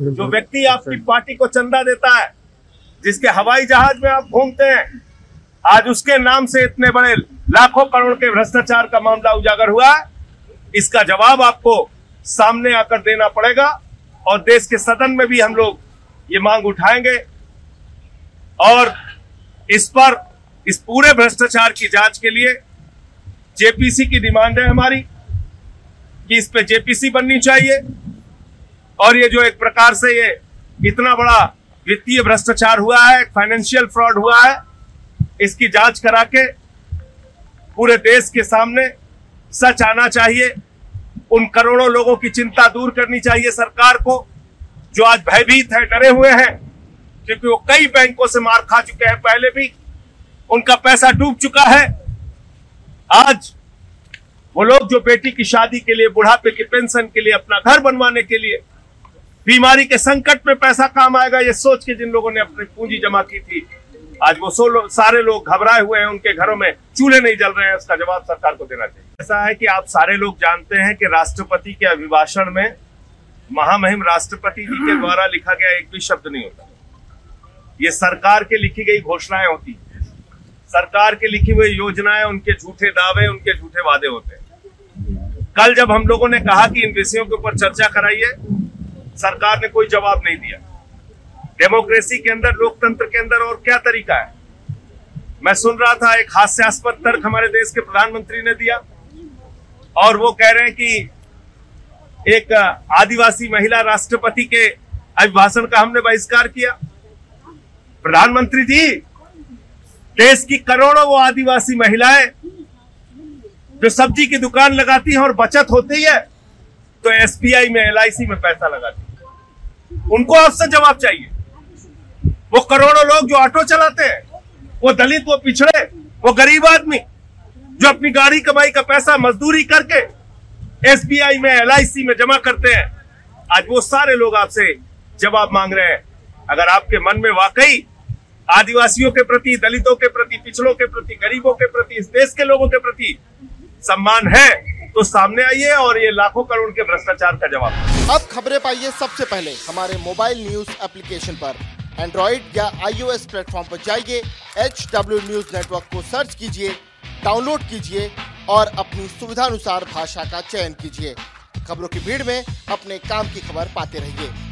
जो व्यक्ति आपकी पार्टी को चंदा देता है, जिसके हवाई जहाज़ में आप घूमते हैं, आज उसके नाम से इतने बड़े लाखों करोड़ के भ्रष्टाचार का मामला उजागर हुआ है, इसका जवाब आपको सामने आकर देना पड़ेगा और देश के सदन में भी हम लोग ये मांग उठाएँगे। और इस पर, इस पूरे भ्रष्टाचार की जाँच के लिए जेपीसी की डिमांड है हमारी, कि इस पे जेपीसी बननी चाहिए। और ये जो एक प्रकार से ये इतना बड़ा वित्तीय भ्रष्टाचार हुआ है फाइनेंशियल फ्रॉड हुआ है, इसकी जाँच करा के पूरे देश के सामने सच आना चाहिए। उन करोड़ों लोगों की चिंता दूर करनी चाहिए सरकार को, जो आज भयभीत है, डरे हुए हैं, क्योंकि वो कई बैंकों से मार खा चुके हैं पहले भी। उनका पैसा डूब चुका है। आज वो लोग जो बेटी की शादी के लिए, बुढ़ापे की पेंशन के लिए अपना घर बनवाने के लिए बीमारी के संकट में पैसा काम आएगा ये सोच के जिन लोगों ने अपनी पूंजी जमा की थी आज वो सो लो, सारे लोग घबराए हुए हैं उनके घरों में चूल्हे नहीं जल रहे हैं उसका जवाब सरकार को देना चाहिए। ऐसा है कि आप सारे लोग जानते हैं कि राष्ट्रपति के अभिभाषण में महामहिम राष्ट्रपति जी के द्वारा लिखा गया एक भी शब्द नहीं होता। ये सरकार के लिखी गई घोषणाएँ होती सरकार के लिखी हुई योजनाएँ उनके झूठे दावे उनके झूठे वादे होते हैं। कल जब हम लोगों ने कहा कि इन विषयों के ऊपर चर्चा कराइए सरकार ने कोई जवाब नहीं दिया। डेमोक्रेसी के अंदर, लोकतंत्र के अंदर और क्या तरीका है? मैं सुन रहा था, एक हास्यास्पद तर्क हमारे देश के प्रधानमंत्री ने दिया। और वो कह रहे हैं कि एक आदिवासी महिला राष्ट्रपति के अभिभाषण का हमने बहिष्कार किया। प्रधानमंत्री जी, देश की करोड़ों वो आदिवासी महिलाएँ जो सब्ज़ी की दुकान लगाती हैं और बचत होती है तो एसबीआई में, एलआईसी में पैसा लगाती है। उनको आपसे जवाब चाहिए। वो करोड़ों लोग जो ऑटो चलाते हैं, वो दलित, वो पिछड़े, वो गरीब आदमी, जो अपनी गाड़ी कमाई का पैसा मजदूरी करके एसबीआई में, एलआईसी में जमा करते हैं, आज वो सारे लोग आपसे जवाब मांग रहे हैं। अगर आपके मन में वाकई आदिवासियों के प्रति, दलितों के प्रति, पिछड़ों के प्रति, गरीबों के प्रति, इस देश के लोगों के प्रति सम्मान है तो सामने आइए और ये लाखों करोड़ के भ्रष्टाचार का जवाब। अब खबरें पाइए सबसे पहले हमारे मोबाइल न्यूज़ एप्लीकेशन पर। एंड्रॉइड या आईओएस प्लेटफॉर्म पर जाइए एच डब्ल्यू न्यूज़ नेटवर्क को सर्च कीजिए, डाउनलोड कीजिए और अपनी सुविधानुसार भाषा का चयन कीजिए। खबरों की भीड़ में अपने काम की खबर पाते रहिए।